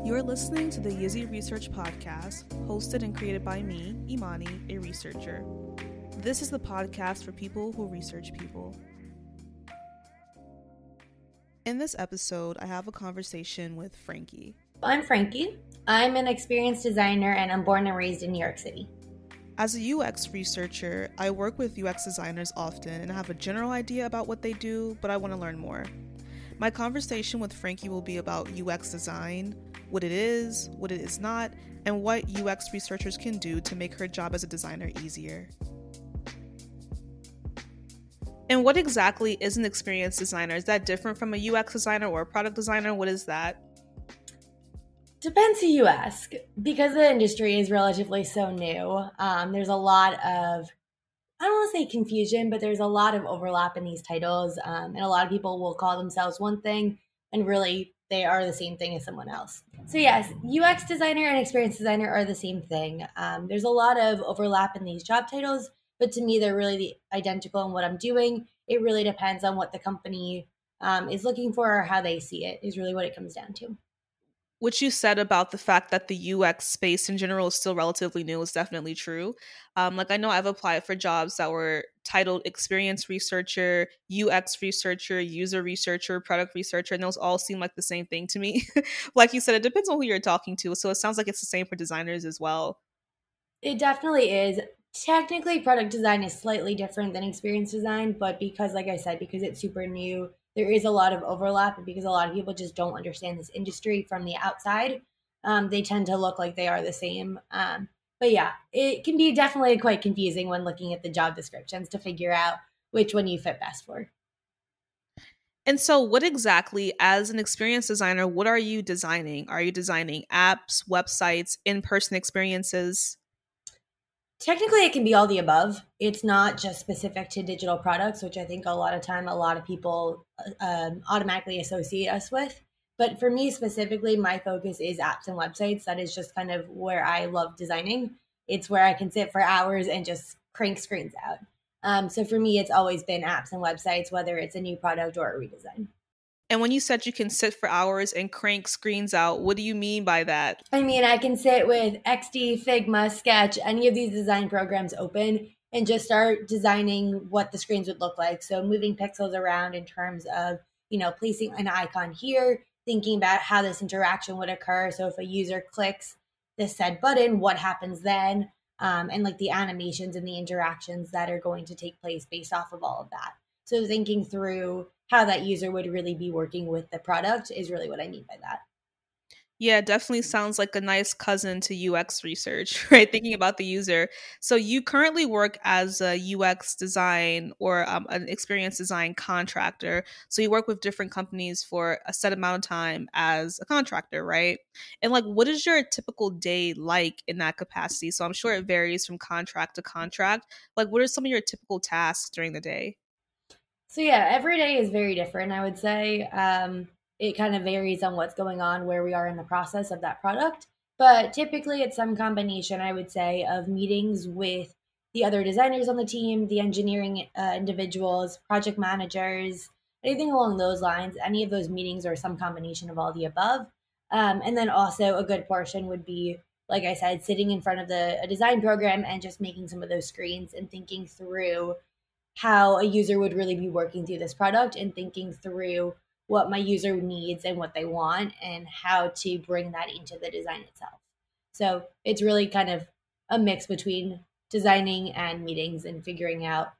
You're listening to the Yzzi Research Podcast, hosted and created by me, Imani, a researcher. This is the podcast for people who research people. In this episode, I have a conversation with Frankie. I'm Frankie. I'm an experience designer and I'm born and raised in New York City. As a UX researcher, I work with UX designers often and I have a general idea about what they do, but I want to learn more. My conversation with Frankie will be about UX design, what it is, what it is not, and what UX researchers can do to make her job as a designer easier. And what exactly is an experience designer? Is that different from a UX designer or a product designer? What is that? Depends who you ask. Because the industry is relatively so new, um, there's a lot of, I don't want to say confusion, but there's a lot of overlap in these titles. Um, and a lot of people will call themselves one thing and really they are the same thing as someone else. So, yes, UX designer and experience designer are the same thing. Um, there's a lot of overlap in these job titles, but to me, they're really identical in what I'm doing. It really depends on what the company um, is looking for or how they see it, is really what it comes down to what you said about the fact that the UX space in general is still relatively new is definitely true. Um, like I know I've applied for jobs that were titled experience researcher, UX researcher, user researcher, product researcher, and those all seem like the same thing to me. like you said, it depends on who you're talking to. So it sounds like it's the same for designers as well. It definitely is. Technically, product design is slightly different than experience design, but because, like I said, because it's super new, there is a lot of overlap and because a lot of people just don't understand this industry from the outside. Um, they tend to look like they are the same. Um, but yeah, it can be definitely quite confusing when looking at the job descriptions to figure out which one you fit best for. And so, what exactly, as an experience designer, what are you designing? Are you designing apps, websites, in person experiences? Technically, it can be all the above. It's not just specific to digital products, which I think a lot of time a lot of people uh, um, automatically associate us with. But for me specifically, my focus is apps and websites. That is just kind of where I love designing. It's where I can sit for hours and just crank screens out. Um, so for me, it's always been apps and websites, whether it's a new product or a redesign. And when you said you can sit for hours and crank screens out, what do you mean by that? I mean, I can sit with XD, Figma, Sketch, any of these design programs open and just start designing what the screens would look like. So moving pixels around in terms of, you know, placing an icon here, thinking about how this interaction would occur. So if a user clicks this said button, what happens then? Um, and like the animations and the interactions that are going to take place based off of all of that. So thinking through how that user would really be working with the product is really what I mean by that. Yeah, definitely sounds like a nice cousin to UX research, right? Thinking about the user. So, you currently work as a UX design or um, an experience design contractor. So, you work with different companies for a set amount of time as a contractor, right? And, like, what is your typical day like in that capacity? So, I'm sure it varies from contract to contract. Like, what are some of your typical tasks during the day? So yeah, every day is very different. I would say um, it kind of varies on what's going on, where we are in the process of that product. But typically, it's some combination, I would say, of meetings with the other designers on the team, the engineering uh, individuals, project managers, anything along those lines. Any of those meetings or some combination of all the above. Um, and then also a good portion would be, like I said, sitting in front of the design program and just making some of those screens and thinking through how a user would really be working through this product and thinking through what my user needs and what they want and how to bring that into the design itself. So it's really kind of a mix between designing and meetings and figuring out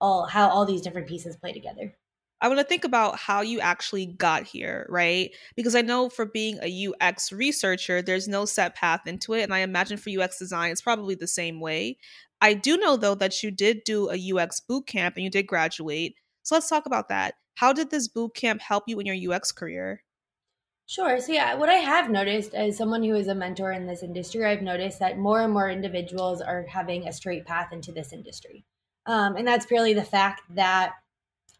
all how all these different pieces play together. I want to think about how you actually got here, right? Because I know for being a UX researcher, there's no set path into it. And I imagine for UX design, it's probably the same way. I do know though that you did do a UX boot camp and you did graduate. So let's talk about that. How did this boot camp help you in your UX career? Sure. So yeah, what I have noticed as someone who is a mentor in this industry, I've noticed that more and more individuals are having a straight path into this industry. Um, and that's purely the fact that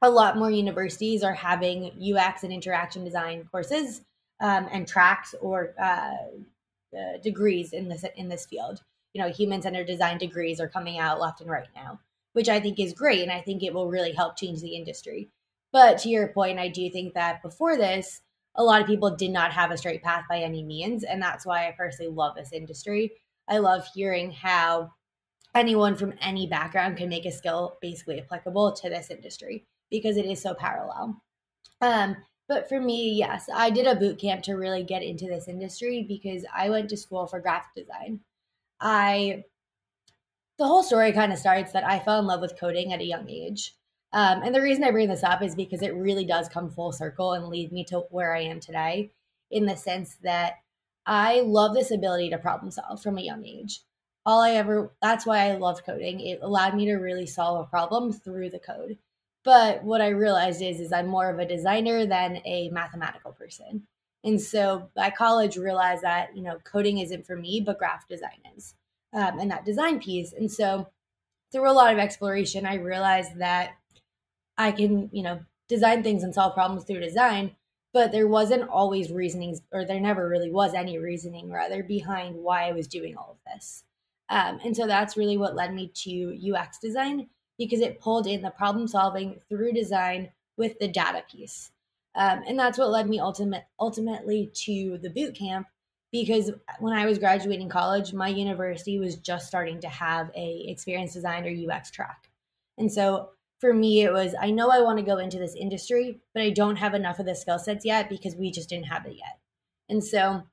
a lot more universities are having UX and interaction design courses um, and tracks or uh, uh, degrees in this in this field you know, human centered design degrees are coming out left and right now, which I think is great. And I think it will really help change the industry. But to your point, I do think that before this, a lot of people did not have a straight path by any means. And that's why I personally love this industry. I love hearing how anyone from any background can make a skill basically applicable to this industry because it is so parallel. Um, but for me, yes, I did a boot camp to really get into this industry because I went to school for graphic design. I the whole story kind of starts that I fell in love with coding at a young age. Um, and the reason I bring this up is because it really does come full circle and lead me to where I am today in the sense that I love this ability to problem solve from a young age. All I ever, that's why I love coding. It allowed me to really solve a problem through the code. But what I realized is, is I'm more of a designer than a mathematical person. And so by college, realized that, you know, coding isn't for me, but graphic design is um, and that design piece. And so through a lot of exploration, I realized that I can, you know, design things and solve problems through design, but there wasn't always reasonings, or there never really was any reasoning, rather, behind why I was doing all of this. Um, and so that's really what led me to UX design because it pulled in the problem solving through design with the data piece. Um, and that's what led me ultimate, ultimately to the boot camp because when I was graduating college, my university was just starting to have a experience design or UX track. And so for me, it was I know I want to go into this industry, but I don't have enough of the skill sets yet because we just didn't have it yet. And so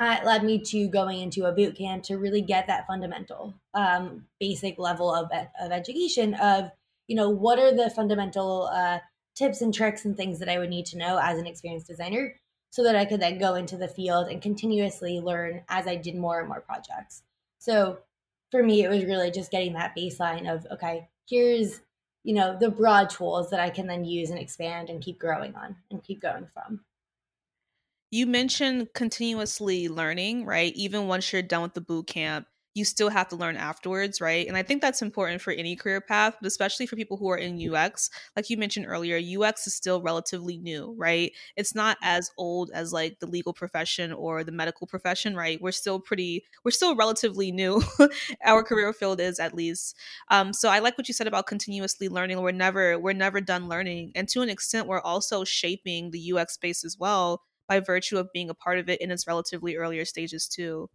it led me to going into a boot camp to really get that fundamental, um, basic level of, of education of, you know, what are the fundamental uh, tips and tricks and things that I would need to know as an experience designer so that I could then go into the field and continuously learn as I did more and more projects. So for me, it was really just getting that baseline of, okay, here's, you know, the broad tools that I can then use and expand and keep growing on and keep going from. You mentioned continuously learning, right? Even once you're done with the boot camp, you still have to learn afterwards, right? And I think that's important for any career path, but especially for people who are in UX. Like you mentioned earlier, UX is still relatively new, right? It's not as old as like the legal profession or the medical profession, right? We're still pretty, we're still relatively new. Our career field is at least. Um, so I like what you said about continuously learning. We're never, we're never done learning, and to an extent, we're also shaping the UX space as well by virtue of being a part of it in its relatively earlier stages too.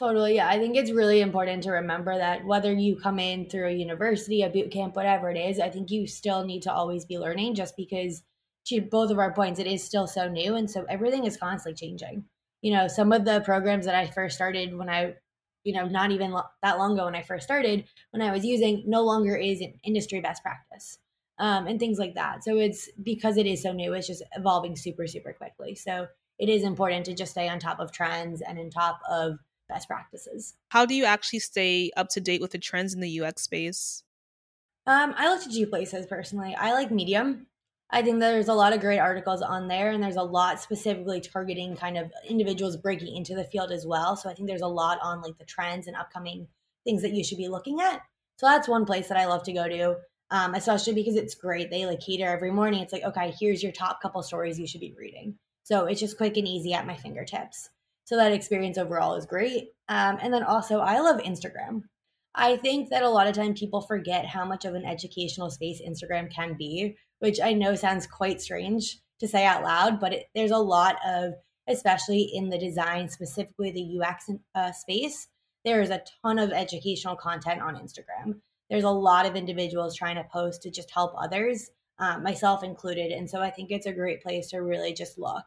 Totally. Yeah. I think it's really important to remember that whether you come in through a university, a boot camp, whatever it is, I think you still need to always be learning just because to both of our points, it is still so new. And so everything is constantly changing. You know, some of the programs that I first started when I, you know, not even lo- that long ago when I first started, when I was using, no longer is an industry best practice um, and things like that. So it's because it is so new, it's just evolving super, super quickly. So it is important to just stay on top of trends and on top of best practices. How do you actually stay up to date with the trends in the UX space? Um, I look to two places personally. I like Medium. I think there's a lot of great articles on there, and there's a lot specifically targeting kind of individuals breaking into the field as well. So I think there's a lot on like the trends and upcoming things that you should be looking at. So that's one place that I love to go to, um, especially because it's great. They like cater every morning. It's like, okay, here's your top couple stories you should be reading. So it's just quick and easy at my fingertips. So that experience overall is great. Um, and then also, I love Instagram. I think that a lot of time people forget how much of an educational space Instagram can be, which I know sounds quite strange to say out loud, but it, there's a lot of, especially in the design, specifically the UX uh, space, there is a ton of educational content on Instagram. There's a lot of individuals trying to post to just help others, um, myself included. And so I think it's a great place to really just look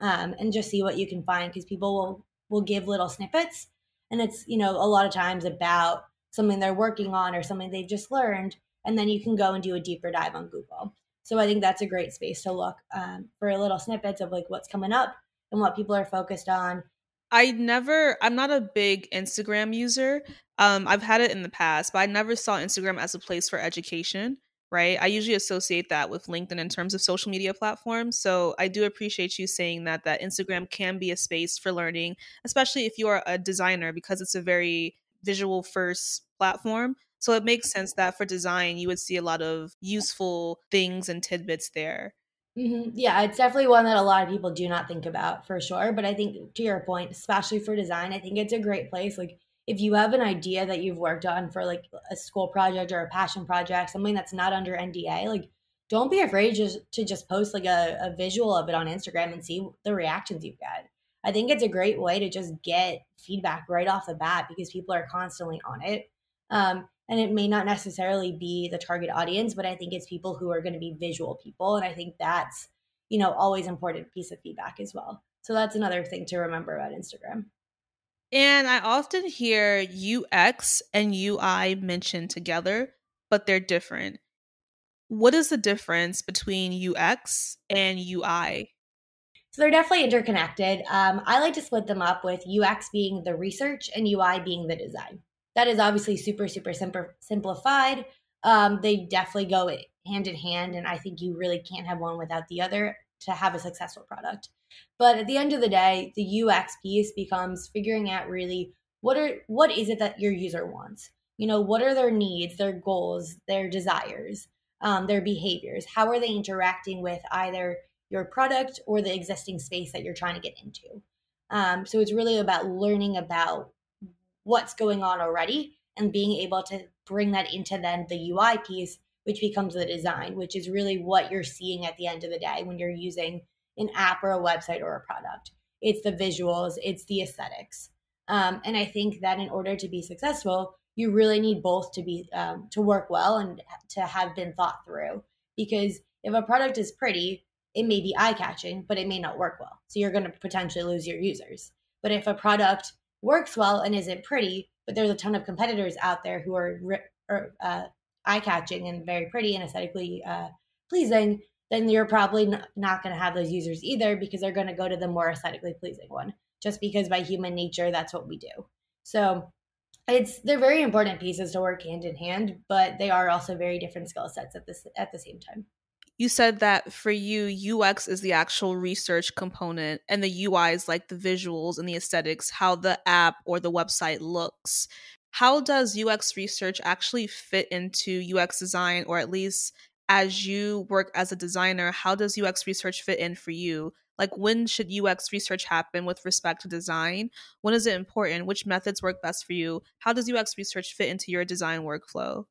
um, and just see what you can find because people will will give little snippets. And it's you know a lot of times about something they're working on or something they've just learned and then you can go and do a deeper dive on google. So i think that's a great space to look um, for little snippets of like what's coming up and what people are focused on. I never i'm not a big instagram user. Um, i've had it in the past but i never saw instagram as a place for education right? I usually associate that with LinkedIn in terms of social media platforms. So I do appreciate you saying that that Instagram can be a space for learning, especially if you are a designer because it's a very visual first platform. So it makes sense that for design you would see a lot of useful things and tidbits there. Mm-hmm. Yeah, it's definitely one that a lot of people do not think about for sure. But I think to your point, especially for design, I think it's a great place. Like if you have an idea that you've worked on for like a school project or a passion project, something that's not under NDA, like don't be afraid just to just post like a, a visual of it on Instagram and see the reactions you get. I think it's a great way to just get feedback right off the bat because people are constantly on it. Um, and it may not necessarily be the target audience, but I think it's people who are going to be visual people. And I think that's, you know, always important piece of feedback as well. So that's another thing to remember about Instagram. And I often hear UX and UI mentioned together, but they're different. What is the difference between UX and UI? So they're definitely interconnected. Um, I like to split them up with UX being the research and UI being the design. That is obviously super, super simplified. Um, they definitely go hand in hand, and I think you really can't have one without the other to have a successful product. But at the end of the day, the UX piece becomes figuring out really what are what is it that your user wants. You know, what are their needs, their goals, their desires, um, their behaviors? How are they interacting with either your product or the existing space that you're trying to get into? Um, so it's really about learning about what's going on already and being able to bring that into then the UI piece, which becomes the design, which is really what you're seeing at the end of the day when you're using an app or a website or a product. It's the visuals, it's the aesthetics. Um, and I think that in order to be successful, you really need both to be um, to work well and to have been thought through. Because if a product is pretty, it may be eye catching, but it may not work well. So you're going to potentially lose your users. But if a product works well and isn't pretty, but there's a ton of competitors out there who are, uh, eye catching and very pretty and aesthetically uh, pleasing, then you're probably not going to have those users either because they're going to go to the more aesthetically pleasing one just because by human nature that's what we do. So it's they're very important pieces to work hand in hand but they are also very different skill sets at this at the same time. You said that for you ux is the actual research component and the ui is like the visuals and the aesthetics how the app or the website looks. How does ux research actually fit into ux design or at least as you work as a designer, how does UX research fit in for you? Like, when should UX research happen with respect to design? When is it important? Which methods work best for you? How does UX research fit into your design workflow?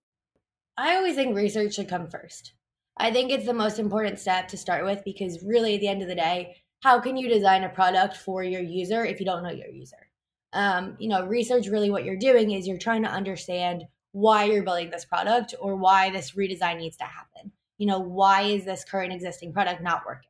I always think research should come first. I think it's the most important step to start with because, really, at the end of the day, how can you design a product for your user if you don't know your user? Um, you know, research really what you're doing is you're trying to understand why you're building this product or why this redesign needs to happen. You know, why is this current existing product not working?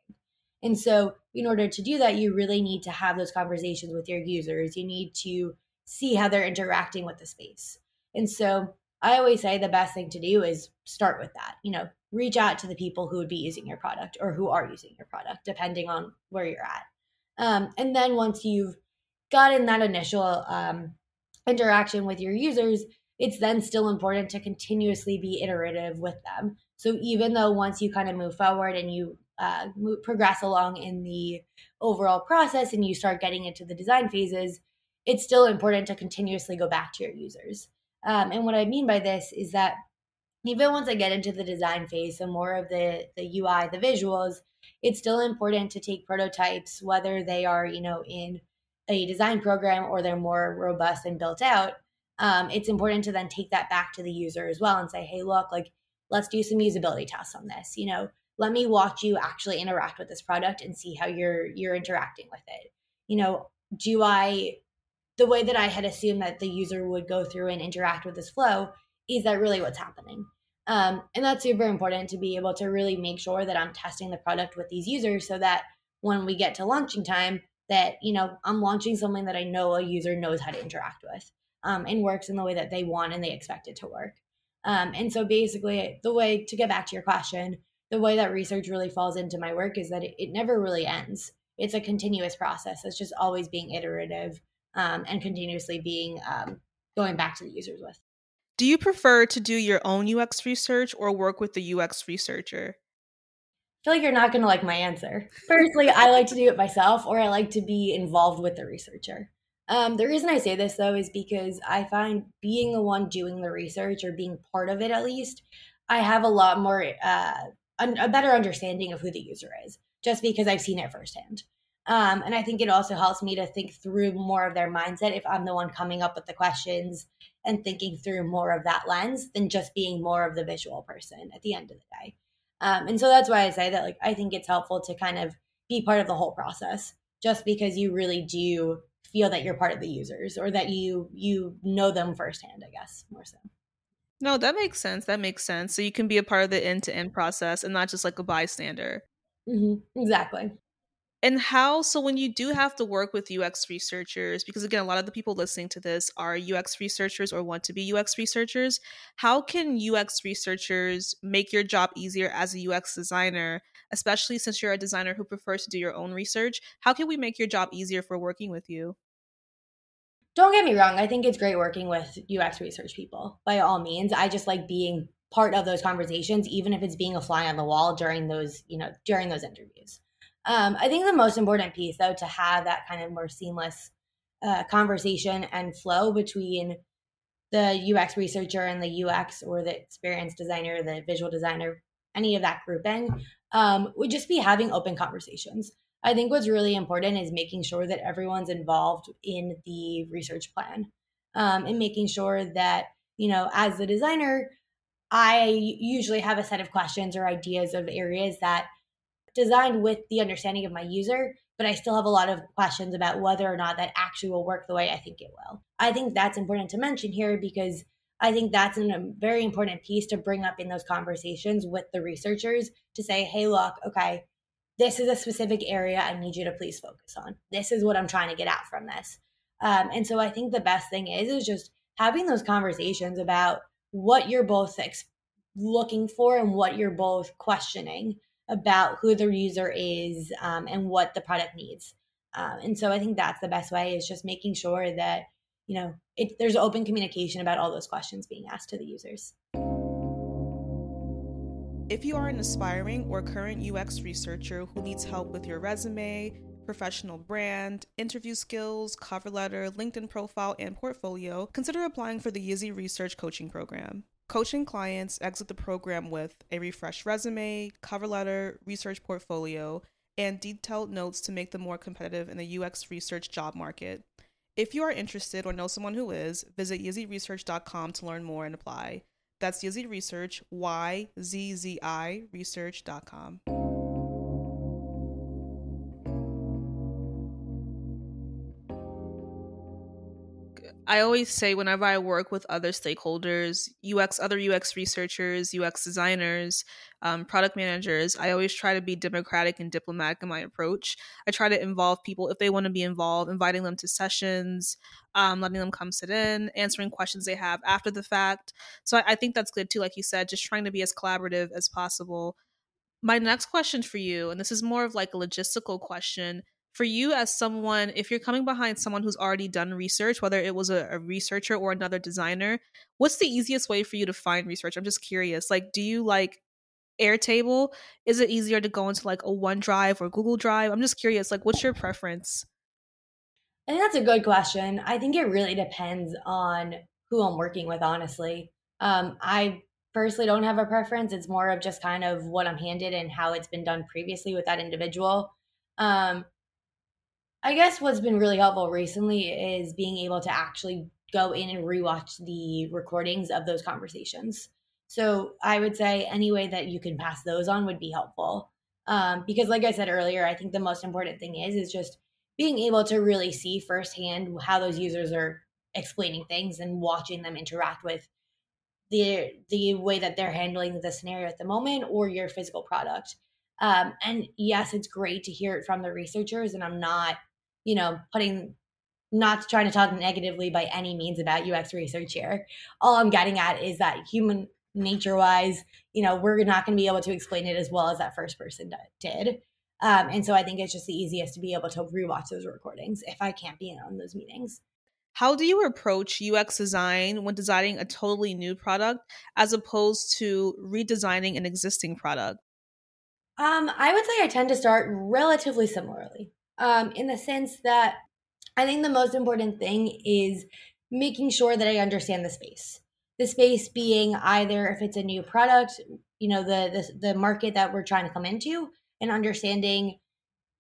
And so, in order to do that, you really need to have those conversations with your users. You need to see how they're interacting with the space. And so, I always say the best thing to do is start with that. You know, reach out to the people who would be using your product or who are using your product, depending on where you're at. Um, and then once you've gotten that initial um, interaction with your users, it's then still important to continuously be iterative with them. So even though once you kind of move forward and you uh, move, progress along in the overall process and you start getting into the design phases, it's still important to continuously go back to your users. Um, and what I mean by this is that even once I get into the design phase, so more of the the UI, the visuals, it's still important to take prototypes, whether they are you know in a design program or they're more robust and built out, um, it's important to then take that back to the user as well and say, hey, look, like, let's do some usability tests on this. You know, let me watch you actually interact with this product and see how you're you're interacting with it. You know, do I the way that I had assumed that the user would go through and interact with this flow, is that really what's happening? Um, and that's super important to be able to really make sure that I'm testing the product with these users so that when we get to launching time, that you know I'm launching something that I know a user knows how to interact with um, and works in the way that they want and they expect it to work. Um, and so basically, the way to get back to your question, the way that research really falls into my work is that it, it never really ends. It's a continuous process. It's just always being iterative um, and continuously being um, going back to the users with. Do you prefer to do your own UX research or work with the UX researcher? I feel like you're not going to like my answer. Personally, I like to do it myself or I like to be involved with the researcher. Um, the reason I say this though is because I find being the one doing the research or being part of it at least, I have a lot more, uh, a better understanding of who the user is just because I've seen it firsthand. Um, and I think it also helps me to think through more of their mindset if I'm the one coming up with the questions and thinking through more of that lens than just being more of the visual person at the end of the day. Um, and so that's why I say that, like, I think it's helpful to kind of be part of the whole process just because you really do feel that you're part of the users or that you you know them firsthand i guess more so. No that makes sense. That makes sense. So you can be a part of the end-to-end process and not just like a bystander. Mm-hmm. exactly and how so when you do have to work with ux researchers because again a lot of the people listening to this are ux researchers or want to be ux researchers how can ux researchers make your job easier as a ux designer especially since you're a designer who prefers to do your own research? How can we make your job easier for working with you? Don't get me wrong i think it's great working with ux research people by all means. I just like being part of those conversations even if it's being a fly on the wall during those you know during those interviews um, I think the most important piece, though, to have that kind of more seamless uh, conversation and flow between the UX researcher and the UX or the experience designer, the visual designer, any of that grouping, um, would just be having open conversations. I think what's really important is making sure that everyone's involved in the research plan um, and making sure that, you know, as the designer, I usually have a set of questions or ideas of areas that designed with the understanding of my user, but I still have a lot of questions about whether or not that actually will work the way I think it will. I think that's important to mention here because I think that's a very important piece to bring up in those conversations with the researchers to say, hey, look, okay, this is a specific area I need you to please focus on. This is what I'm trying to get out from this. Um, and so I think the best thing is is just having those conversations about what you're both ex- looking for and what you're both questioning about who the user is um, and what the product needs. Um, and so I think that's the best way is just making sure that you know it, there's open communication about all those questions being asked to the users. If you are an aspiring or current UX researcher who needs help with your resume, professional brand, interview skills, cover letter, LinkedIn profile, and portfolio, consider applying for the Yzzi Research Coaching Program. Coaching clients exit the program with a refreshed resume, cover letter, research portfolio, and detailed notes to make them more competitive in the UX research job market. If you are interested or know someone who is, visit yzziresearch.com to learn more and apply. That's Yzzi Research, Y Z Z I research.com. I always say whenever I work with other stakeholders, UX, other UX researchers, UX designers, um, product managers, I always try to be democratic and diplomatic in my approach. I try to involve people if they want to be involved, inviting them to sessions, um, letting them come sit in, answering questions they have after the fact. So I, I think that's good too, like you said, just trying to be as collaborative as possible. My next question for you, and this is more of like a logistical question for you as someone if you're coming behind someone who's already done research whether it was a, a, researcher or another designer what's the easiest way for you to find research? I'm just curious like do you like airtable? Is it easier to go into like a onedrive or google drive? I'm just curious like what's your preference? I think that's a good question. I think it really depends on who i'm working with honestly. Um, i personally don't have a preference. It's more of just kind of what i'm handed and how it's been done previously with that individual. Um, I guess what's been really helpful recently is being able to actually go in and rewatch the recordings of those conversations. So I would say any way that you can pass those on would be helpful. Um, because like I said earlier, I think the most important thing is is just being able to really see firsthand how those users are explaining things and watching them interact with the the way that they're handling the scenario at the moment or your physical product. Um, and yes, it's great to hear it from the researchers, and I'm not you know, putting not trying to talk negatively by any means about UX research here. All I'm getting at is that human nature wise, you know, we're not going to be able to explain it as well as that first person did. Um, and so I think it's just the easiest to be able to rewatch those recordings if I can't be in on those meetings. How do you approach UX design when designing a totally new product as opposed to redesigning an existing product? Um, I would say I tend to start relatively similarly um, in the sense that I think the most important thing is making sure that I understand the space. The space being either if it's a new product, you know, the the, the market that we're trying to come into, and understanding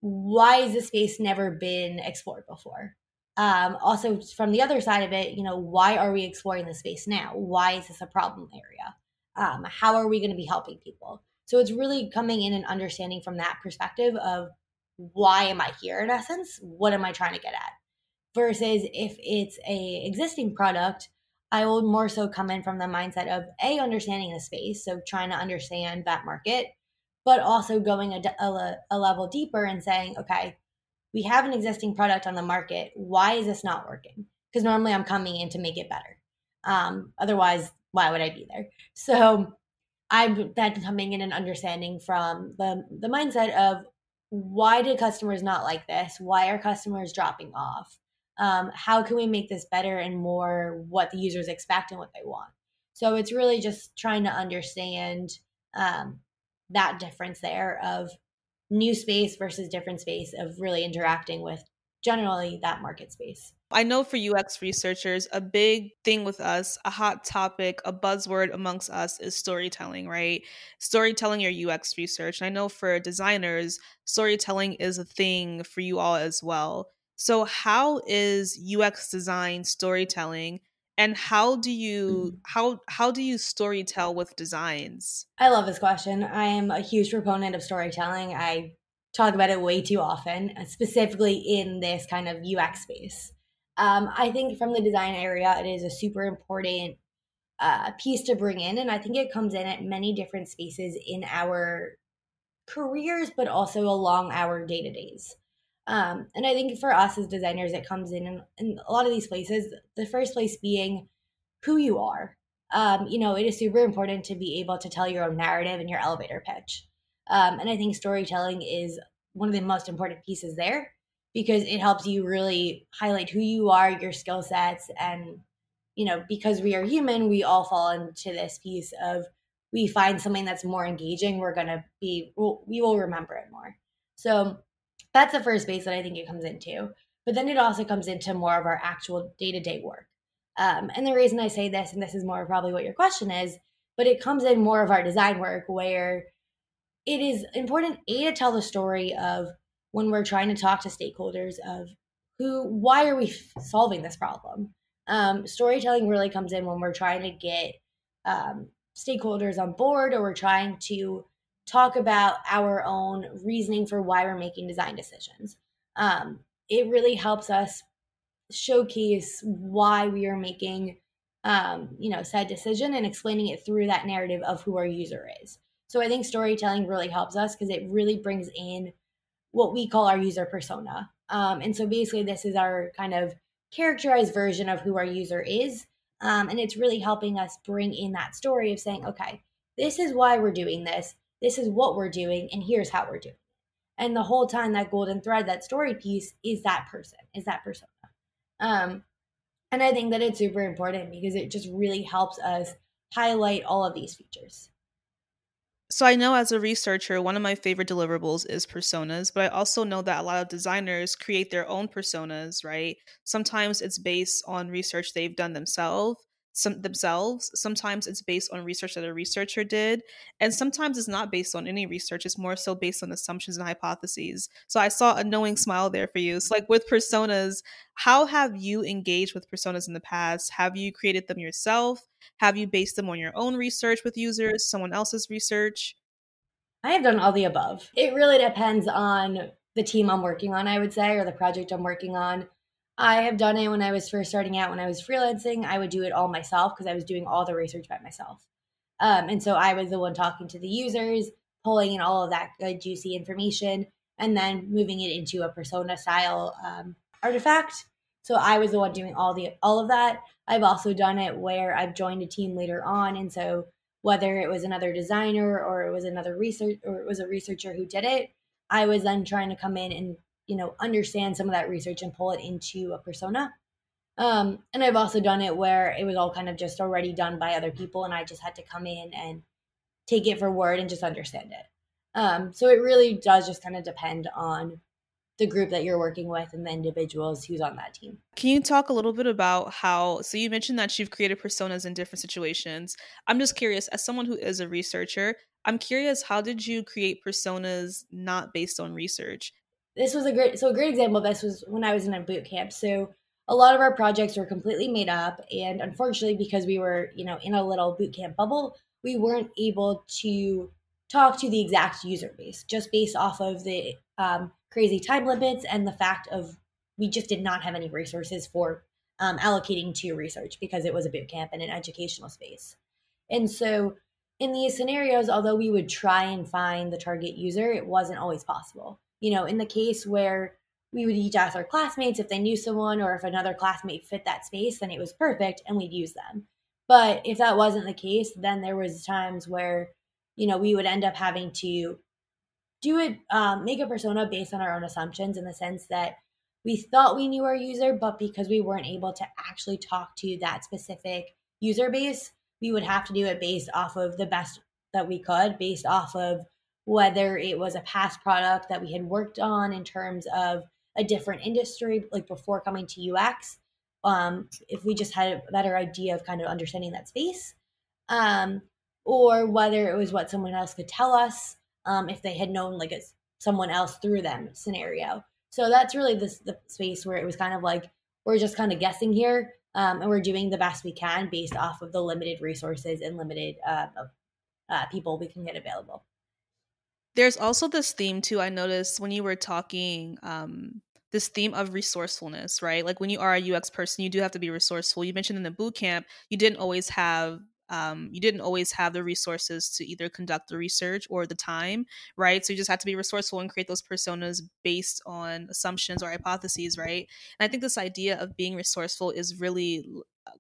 why has the space never been explored before. Um, also, from the other side of it, you know, why are we exploring the space now? Why is this a problem area? Um, how are we going to be helping people? So it's really coming in and understanding from that perspective of why am I here in essence? What am I trying to get at? Versus if it's a existing product, I will more so come in from the mindset of a understanding the space, so trying to understand that market, but also going a, a, a level deeper and saying, okay, we have an existing product on the market. Why is this not working? Because normally I'm coming in to make it better. Um, otherwise, why would I be there? So I'm then coming in and understanding from the the mindset of why did customers not like this? Why are customers dropping off? Um, how can we make this better and more what the users expect and what they want? So it's really just trying to understand um, that difference there of new space versus different space of really interacting with generally that market space. I know for UX researchers, a big thing with us, a hot topic, a buzzword amongst us is storytelling, right? Storytelling your UX research. And I know for designers, storytelling is a thing for you all as well. So, how is UX design storytelling? and how do you mm. how how do you story tell with designs i love this question i am a huge proponent of storytelling i talk about it way too often uh, specifically in this kind of ux space um, i think from the design area it is a super important uh, piece to bring in and i think it comes in at many different spaces in our careers but also along our day-to-days um, and I think for us as designers, it comes in, in, in a lot of these places. The first place being who you are. Um, you know, it is super important to be able to tell your own narrative and your elevator pitch. Um, and I think storytelling is one of the most important pieces there because it helps you really highlight who you are, your skill sets, and you know, because we are human, we all fall into this piece of we find something that's more engaging, we're gonna be, we'll, we will remember it more. So that's the first base that I think it comes into. But then it also comes into more of our actual day to day work. Um, and the reason I say this, and this is more probably what your question is, but it comes in more of our design work where it is important a to tell the story of when we're trying to talk to stakeholders of who why are we solving this problem um, storytelling really comes in when we're trying to get um, stakeholders on board or we're trying to talk about our own reasoning for why we're making design decisions. Um, it really helps us showcase why we are making, um, you know, said decision and explaining it through that narrative of who our user is. So I think storytelling really helps us because it really brings in what we call our user persona. Um, and so basically, this is our kind of characterized version of who our user is. Um, and it's really helping us bring in that story of saying, okay, this is why we're doing this this is what we're doing and here's how we're doing it and the whole time that golden thread that story piece is that person is that persona um and i think that it's super important because it just really helps us highlight all of these features so I know as a researcher, one of my favorite deliverables is personas, but I also know that a lot of designers create their own personas, right? Sometimes it's based on research they've done themselves, some themselves. Sometimes it's based on research that a researcher did, and sometimes it's not based on any research. It's more so based on assumptions and hypotheses. So I saw a knowing smile there for you. So like with personas, how have you engaged with personas in the past? Have you created them yourself? Have you based them on your own research with users, someone else's research? I have done all the above. It really depends on the team I'm working on, I would say, or the project I'm working on. I have done it when I was first starting out. When I was freelancing, I would do it all myself because I was doing all the research by myself. Um, and so I was the one talking to the users, pulling in all of that good, juicy information, and then moving it into a persona style um, artifact. So I was the one doing all the all of that. I've also done it where I've joined a team later on, and so whether it was another designer or it was another research or it was a researcher who did it, I was then trying to come in and you know understand some of that research and pull it into a persona um, and i've also done it where it was all kind of just already done by other people and i just had to come in and take it for word and just understand it um, so it really does just kind of depend on the group that you're working with and the individuals who's on that team. Can you talk a little bit about how so you mentioned that you've created personas in different situations. I'm just curious as someone who is a researcher, I'm curious how did you create personas not based on research? This was a great so a great example of this was when I was in a boot camp. So a lot of our projects were completely made up and unfortunately because we were, you know, in a little boot camp bubble, we weren't able to talk to the exact user base just based off of the um, crazy time limits and the fact of we just did not have any resources for um, allocating to research because it was a boot camp and an educational space. And so in these scenarios, although we would try and find the target user, it wasn't always possible. You know, in the case where we would each ask our classmates if they knew someone or if another classmate fit that space, then it was perfect and we'd use them. But if that wasn't the case, then there was times where, you know, we would end up having to do it, um, make a persona based on our own assumptions in the sense that we thought we knew our user, but because we weren't able to actually talk to that specific user base, we would have to do it based off of the best that we could, based off of whether it was a past product that we had worked on in terms of a different industry, like before coming to UX. Um, if we just had a better idea of kind of understanding that space, um, or whether it was what someone else could tell us, um, if they had known like a, someone else through them scenario. So that's really the, the space where it was kind of like we're just kind of guessing here, um, and we're doing the best we can based off of the limited resources and limited uh, uh, people we can get available. There's also this theme too. I noticed when you were talking, um, this theme of resourcefulness, right? Like when you are a UX person, you do have to be resourceful. You mentioned in the boot camp, you didn't always have um, you didn't always have the resources to either conduct the research or the time, right? So you just had to be resourceful and create those personas based on assumptions or hypotheses, right? And I think this idea of being resourceful is really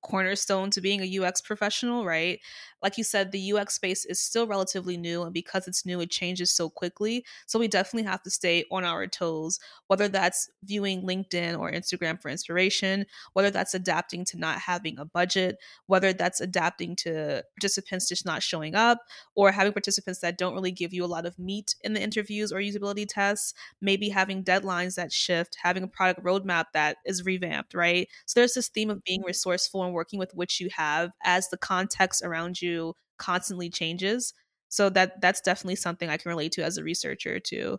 cornerstone to being a UX professional, right? Like you said, the UX space is still relatively new, and because it's new, it changes so quickly. So we definitely have to stay on our toes, whether that's viewing LinkedIn or Instagram for inspiration, whether that's adapting to not having a budget, whether that's adapting to participants just not showing up, or having participants that don't really give you a lot of meat in the interviews or usability tests, maybe having deadlines that shift, having a product roadmap that is revamped, right? So there's this theme of being mm-hmm. resourceful and working with which you have as the context around you constantly changes. So that that's definitely something I can relate to as a researcher too.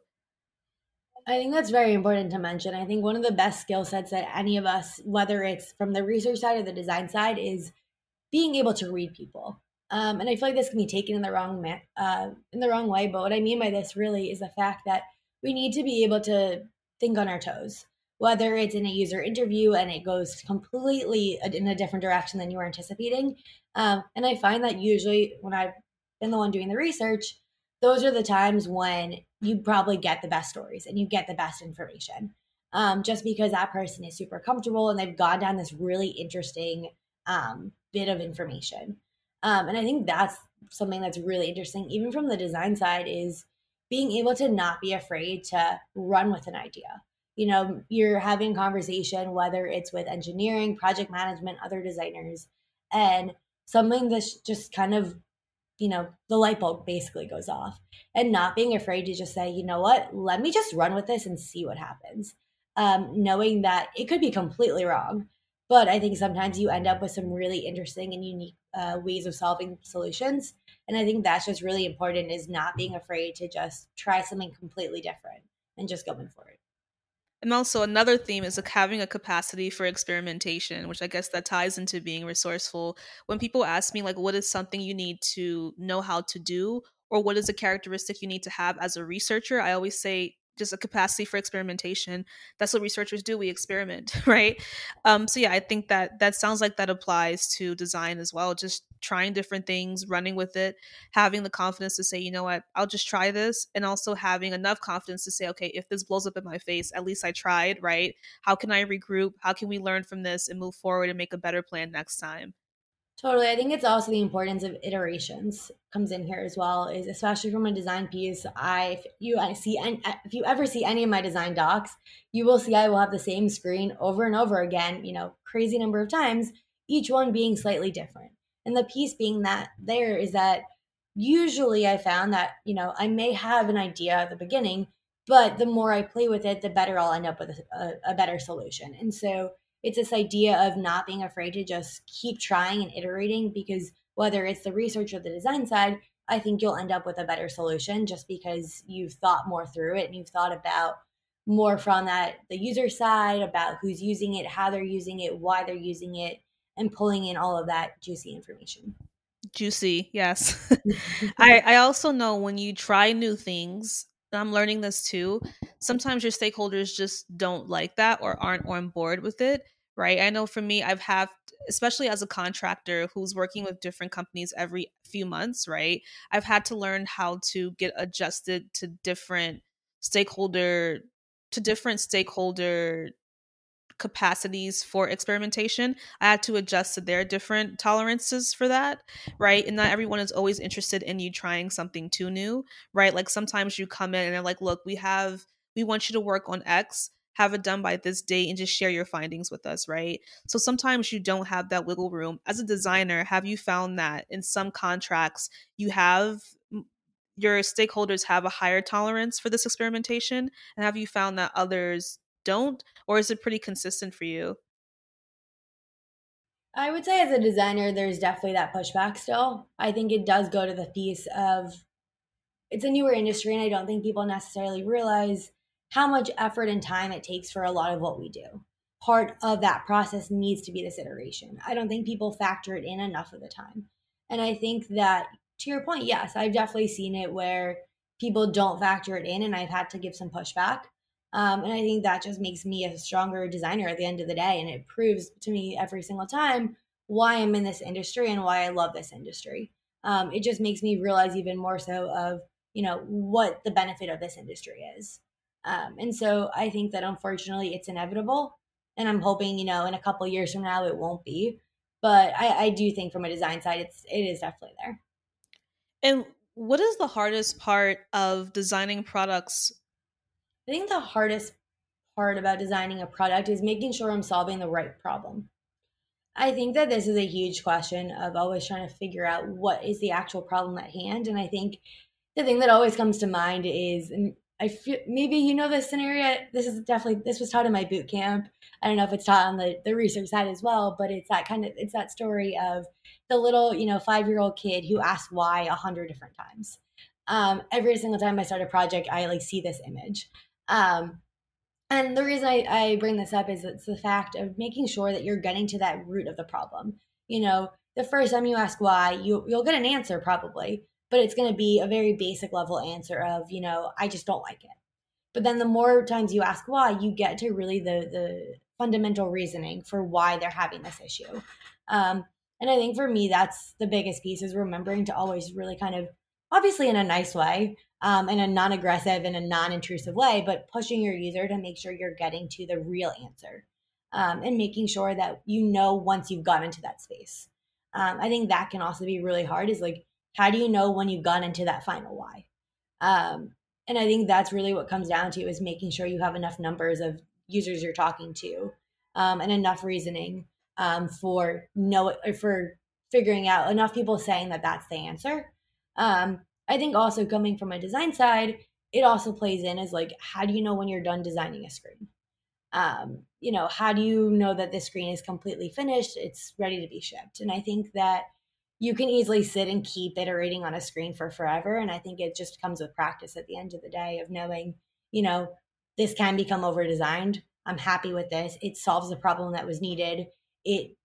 I think that's very important to mention. I think one of the best skill sets that any of us, whether it's from the research side or the design side, is being able to read people. Um, and I feel like this can be taken in the wrong ma- uh, in the wrong way. But what I mean by this really is the fact that we need to be able to think on our toes whether it's in a user interview and it goes completely in a different direction than you were anticipating. Um, and I find that usually when I've been the one doing the research, those are the times when you probably get the best stories and you get the best information. Um, just because that person is super comfortable and they've gone down this really interesting um, bit of information. Um, and I think that's something that's really interesting, even from the design side, is being able to not be afraid to run with an idea you know you're having conversation whether it's with engineering project management other designers and something that's just kind of you know the light bulb basically goes off. And not being afraid to just say you know what? Let me just run with this and see what happens. Um, knowing that it could be completely wrong but i think sometimes you end up with some really interesting and unique uh, ways of solving solutions. And i think that's just really important is not being afraid to just try something completely different and just going for it and also another theme is like having a capacity for experimentation, which I guess that ties into being resourceful. When people ask me like what is something you need to know how to do or what is a characteristic you need to have as a researcher, I always say just a capacity for experimentation. That's what researchers do. We experiment, right? Um, so yeah, I think that that sounds like that applies to design as well. Just trying different things, running with it, having the confidence to say, you know what, I'll just try this, and also having enough confidence to say, okay, if this blows up in my face, at least I tried, right? How can I regroup? How can we learn from this and move forward and make a better plan next time? Totally. I think it's also the importance of iterations comes in here as well. Is especially from a design piece. I if you I see and uh, if you ever see any of my design docs, you will see I will have the same screen over and over again. You know, crazy number of times, each one being slightly different. And the piece being that there is that usually I found that you know I may have an idea at the beginning, but the more I play with it, the better I'll end up with a, a, better solution. And so it's this idea of not being afraid to just keep trying and iterating because whether it's the research or the design side, I think you'll end up with a better solution just because you've thought more through it and you've thought about more from that the user side about who's using it, how they're using it, why they're using it, and pulling in all of that juicy information. Juicy, yes. I, I also know when you try new things, I'm learning this too. Sometimes your stakeholders just don't like that or aren't on board with it, right? I know for me, I've had, especially as a contractor who's working with different companies every few months, right? I've had to learn how to get adjusted to different stakeholder to different stakeholder capacities for experimentation. I had to adjust to their different tolerances for that, right? And not everyone is always interested in you trying something too new, right? Like sometimes you come in and they're like, look, we have, we want you to work on X, have it done by this date, and just share your findings with us, right? So sometimes you don't have that wiggle room. As a designer, have you found that in some contracts you have your stakeholders have a higher tolerance for this experimentation? And have you found that others don't? Or is it pretty consistent for you? I would say as a designer, there's definitely that pushback still. I think it does go to the piece of it's a newer industry, and I don't think people necessarily realize how much effort and time it takes for a lot of what we do. Part of that process needs to be this iteration. I don't think people factor it in enough of the time. And I think that to your point, yes, I've definitely seen it where people don't factor it in, and I've had to give some pushback. Um, and I think that just makes me a stronger designer at the end of the day. And it proves to me every single time why I'm in this industry and why I love this industry. Um, it just makes me realize even more so of, you know, what the benefit of this industry is. Um, and so I think that unfortunately it's inevitable. And I'm hoping, you know, in a couple years from now it won't be. But I, I do think from a design side, it's it is definitely there. And what is the hardest part of designing products I think the hardest part about designing a product is making sure I'm solving the right problem. I think that this is a huge question of always trying to figure out what is the actual problem at hand. And I think the thing that always comes to mind is, and I feel maybe you know this scenario. This is definitely this was taught in my boot camp. I don't know if it's taught on the the research side as well, but it's that kind of it's that story of the little you know five year old kid who asked why a hundred different times. Um, every single time I start a project, I like see this image. Um, and the reason I, I bring this up is it's the fact of making sure that you're getting to that root of the problem. You know, the first time you ask why, you you'll get an answer probably, but it's going to be a very basic level answer of, you know, I just don't like it. But then the more times you ask why, you get to really the the fundamental reasoning for why they're having this issue. Um, and I think for me, that's the biggest piece is remembering to always really kind of, obviously in a nice way, um, in a non aggressive and a non intrusive way, but pushing your user to make sure you're getting to the real answer um, and making sure that you know once you've gotten into that space. Um, I think that can also be really hard is like, how do you know when you've gone into that final why? Um, and I think that's really what comes down to is making sure you have enough numbers of users you're talking to um, and enough reasoning um, for know for figuring out enough people saying that that's the answer um, I think also coming from a design side, it also plays in as like, how do you know when you're done designing a screen? Um, you know, how do you know that the screen is completely finished? It's ready to be shipped. And I think that you can easily sit and keep iterating on a screen for forever. And I think it just comes with practice at the end of the day of knowing, you know, this can become over designed. I'm happy with this. It solves the problem that was needed. It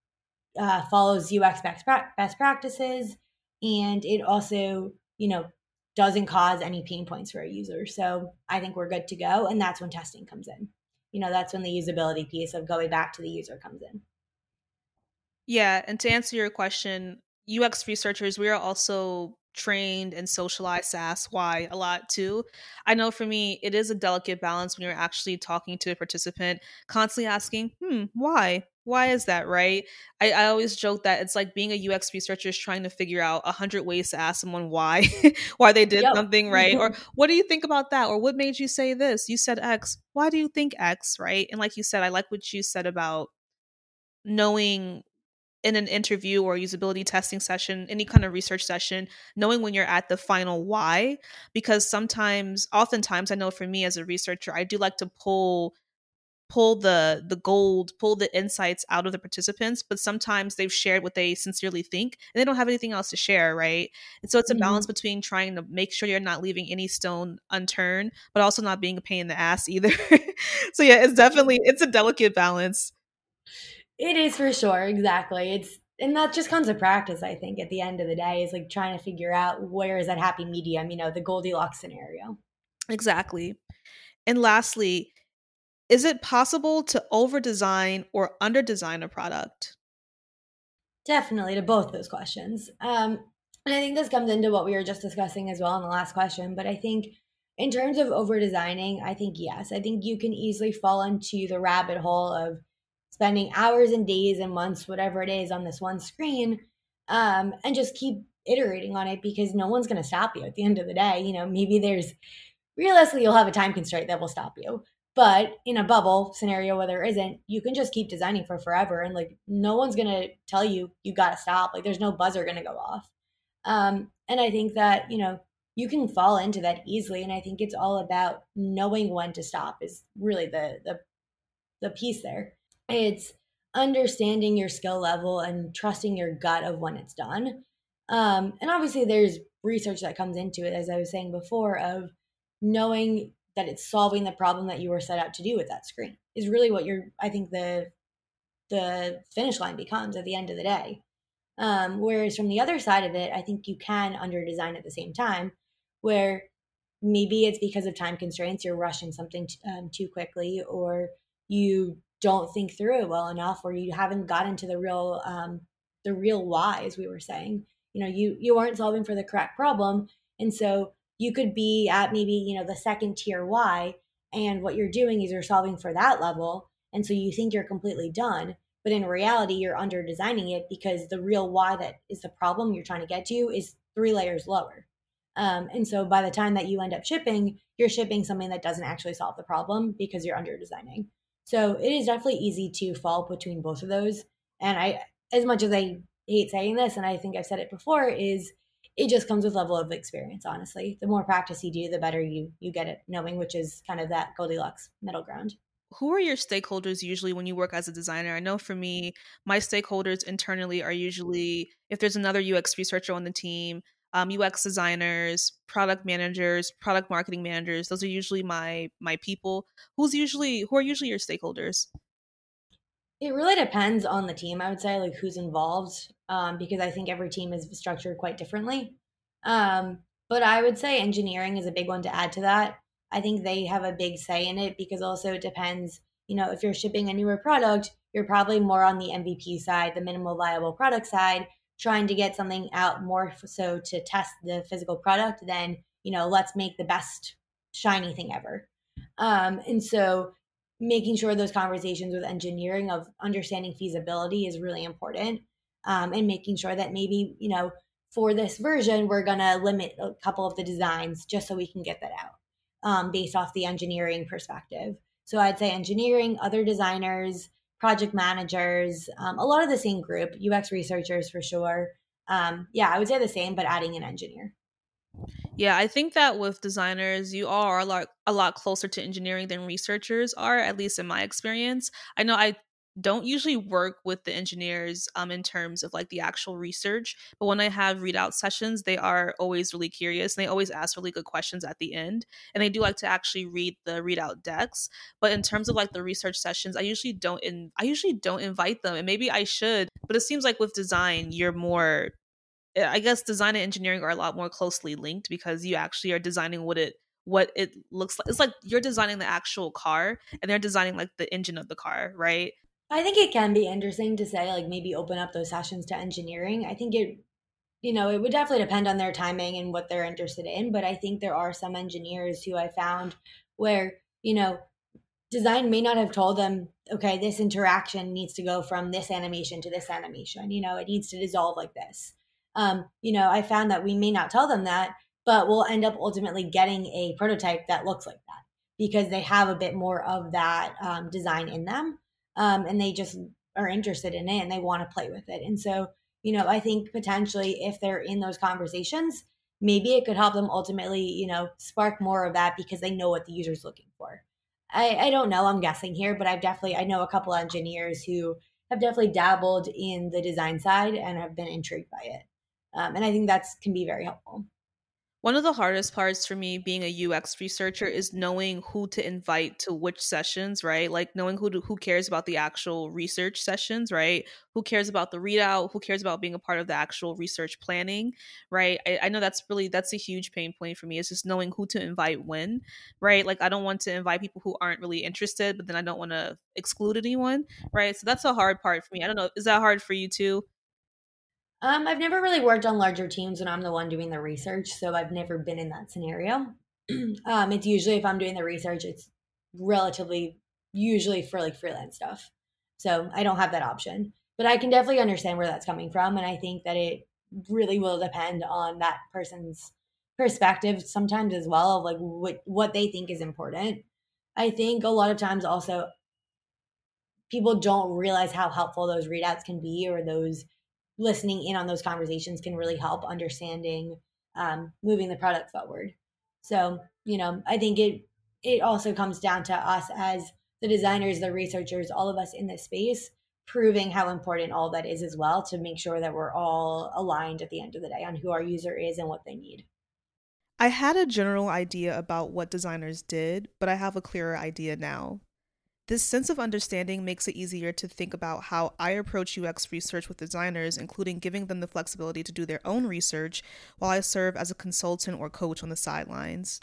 uh, follows UX best, best practices. And it also you know, doesn't cause any pain points for a user. So I think we're good to go. And that's when testing comes in. You know, that's when the usability piece of going back to the user comes in. Yeah. And to answer your question, UX researchers, we are also trained and socialized ask why a lot too. I know for me, it is a delicate balance when you're actually talking to a participant, constantly asking, hmm, why? Why is that right? I, I always joke that it's like being a ux researcher is trying to figure out a hundred ways to ask someone why why they did yep. something right? Or what do you think about that? or what made you say this? You said x. Why do you think x? right? And like you said i like what you said about knowing in an interview or usability testing session, any kind of research session, knowing when you're at the final why, because sometimes, oftentimes, I know for me as a researcher, I do like to pull pull the the gold pull the insights out of the participants but sometimes they've shared what they sincerely think and they don't have anything else to share right? And so it's a mm-hmm. balance between trying to make sure you're not leaving any stone unturned but also not being a pain in the ass either. So yeah it's definitely it's a delicate balance. It is for sure exactly. It's and that just comes to practice i think at the end of the day is like trying to figure out where is that happy medium you know the goldilocks scenario. Exactly. And lastly is it possible to over design or under design a product definitely to both those questions um, and i think this comes into what we were just discussing as well in the last question but i think in terms of over designing i think yes i think you can easily fall into the rabbit hole of spending hours and days and months, whatever it is, on this one screen, um, and just keep iterating on it because no one's going to stop you at the end of the day. You know, maybe there's realistically you'll have a time constraint that will stop you. But in a bubble scenario where there isn't, you can just keep designing for forever. And like, no one's going to tell you, you got to stop. Like, there's no buzzer going to go off. Um, and I think that, you know, you can fall into that easily. And I think it's all about knowing when to stop is really the, the, the piece there. It's understanding your skill level and trusting your gut of when it's done. Um, and obviously, there's research that comes into it, as I was saying before, of knowing that it's solving the problem that you were set out to do with that screen is really what you're. I think the the finish line becomes at the end of the day. Um, whereas from the other side of it, I think you can under design at the same time, where maybe it's because of time constraints, you're rushing something t- um, too quickly, or you don't think through it well enough or you haven't gotten to the real um, the real why as we were saying you know you you aren't solving for the correct problem and so you could be at maybe you know the second tier why and what you're doing is you're solving for that level and so you think you're completely done but in reality you're under designing it because the real why that is the problem you're trying to get to is three layers lower um, and so by the time that you end up shipping you're shipping something that doesn't actually solve the problem because you're under designing so it is definitely easy to fall between both of those. And I, as much as I hate saying this, and I think I've said it before, is it just comes with level of experience. Honestly, the more practice you do, the better you you get at knowing, which is kind of that Goldilocks middle ground who are your stakeholders usually when you work as a designer? I know for me, my stakeholders internally are usually if there's another UX researcher on the team, um, UX designers, product managers, product marketing managers. Those are usually my my people. Who's usually who are usually your stakeholders? It really depends on the team. I would say like who's involved, um, because I think every team is structured quite differently. Um, but I would say engineering is a big one to add to that. I think they have a big say in it because also it depends. You know, if you're shipping a newer product, you're probably more on the MVP side, the minimal viable product side, trying to get something out more so to test the physical product than you know let's make the best shiny thing ever um, and so making sure those conversations with engineering of understanding feasibility is really important um, and making sure that maybe you know for this version we're going to limit a couple of the designs just so we can get that out um, based off the engineering perspective so i'd say engineering other designers project managers, um, a lot of the same group, UX researchers for sure. Um, yeah, I would say the same, but adding an engineer. Yeah, I think that with designers, you are a lot a lot closer to engineering than researchers are, at least in my experience. I know I don't usually work with the engineers um, in terms of like the actual research but when i have readout sessions they are always really curious and they always ask really good questions at the end and they do like to actually read the readout decks but in terms of like the research sessions i usually don't in i usually don't invite them and maybe i should but it seems like with design you're more eh, i guess design and engineering are a lot more closely linked because you actually are designing what it what it looks like. It's like you're designing the actual car and they're designing like the engine of the car, right? I think it can be interesting to say, like, maybe open up those sessions to engineering. I think it, you know, it would definitely depend on their timing and what they're interested in. But I think there are some engineers who I found where, you know, design may not have told them, okay, this interaction needs to go from this animation to this animation. You know, it needs to dissolve like this. Um, you know, I found that we may not tell them that, but we'll end up ultimately getting a prototype that looks like that because they have a bit more of that um, design in them um, and they just are interested in it and they want to play with it. And so, you know, I think potentially if they're in those conversations, maybe it could help them ultimately, you know, spark more of that because they know what the user's looking for. I, I don't know, I'm guessing here, but I've definitely, I know a couple of engineers who have definitely dabbled in the design side and have been intrigued by it. Um, and I think that's can be very helpful. One of the hardest parts for me being a UX researcher is knowing who to invite to which sessions, right? Like knowing who to, who cares about the actual research sessions, right? Who cares about the readout? Who cares about being a part of the actual research planning, right? I, I know that's really that's a huge pain point for me. It's just knowing who to invite when, right? Like I don't want to invite people who aren't really interested, but then I don't want to exclude anyone, right? So that's a hard part for me. I don't know. Is that hard for you too? Um, I've never really worked on larger teams when I'm the one doing the research, so I've never been in that scenario. um, it's usually if I'm doing the research, it's relatively usually for like freelance stuff. So I don't have that option. But I can definitely understand where that's coming from. And I think that it really will depend on that person's perspective sometimes as well of like what what they think is important. I think a lot of times also people don't realize how helpful those readouts can be or those listening in on those conversations can really help understanding um, moving the product forward. So, you know, I think it it also comes down to us as the designers, the researchers, all of us in this space, proving how important all that is as well to make sure that we're all aligned at the end of the day on who our user is and what they need. I had a general idea about what designers did, but I have a clearer idea now. This sense of understanding makes it easier to think about how I approach UX research with designers, including giving them the flexibility to do their own research while I serve as a consultant or coach on the sidelines.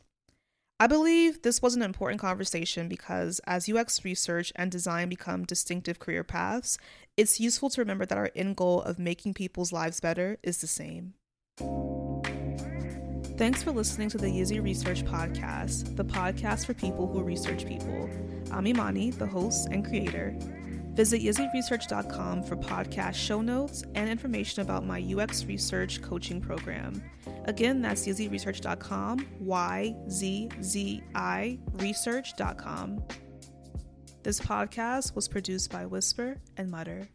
I believe this was an important conversation because as UX research and design become distinctive career paths, it's useful to remember that our end goal of making people's lives better is the same. Thanks for listening to the Yzzi Research Podcast, the podcast for people who research people. I'm Imani, the host and creator. Visit yzziresearch.com for podcast show notes and information about my UX research coaching program. Again, that's yzziresearch.com, Y Z Z I research.com. This podcast was produced by Whisper and Mutter.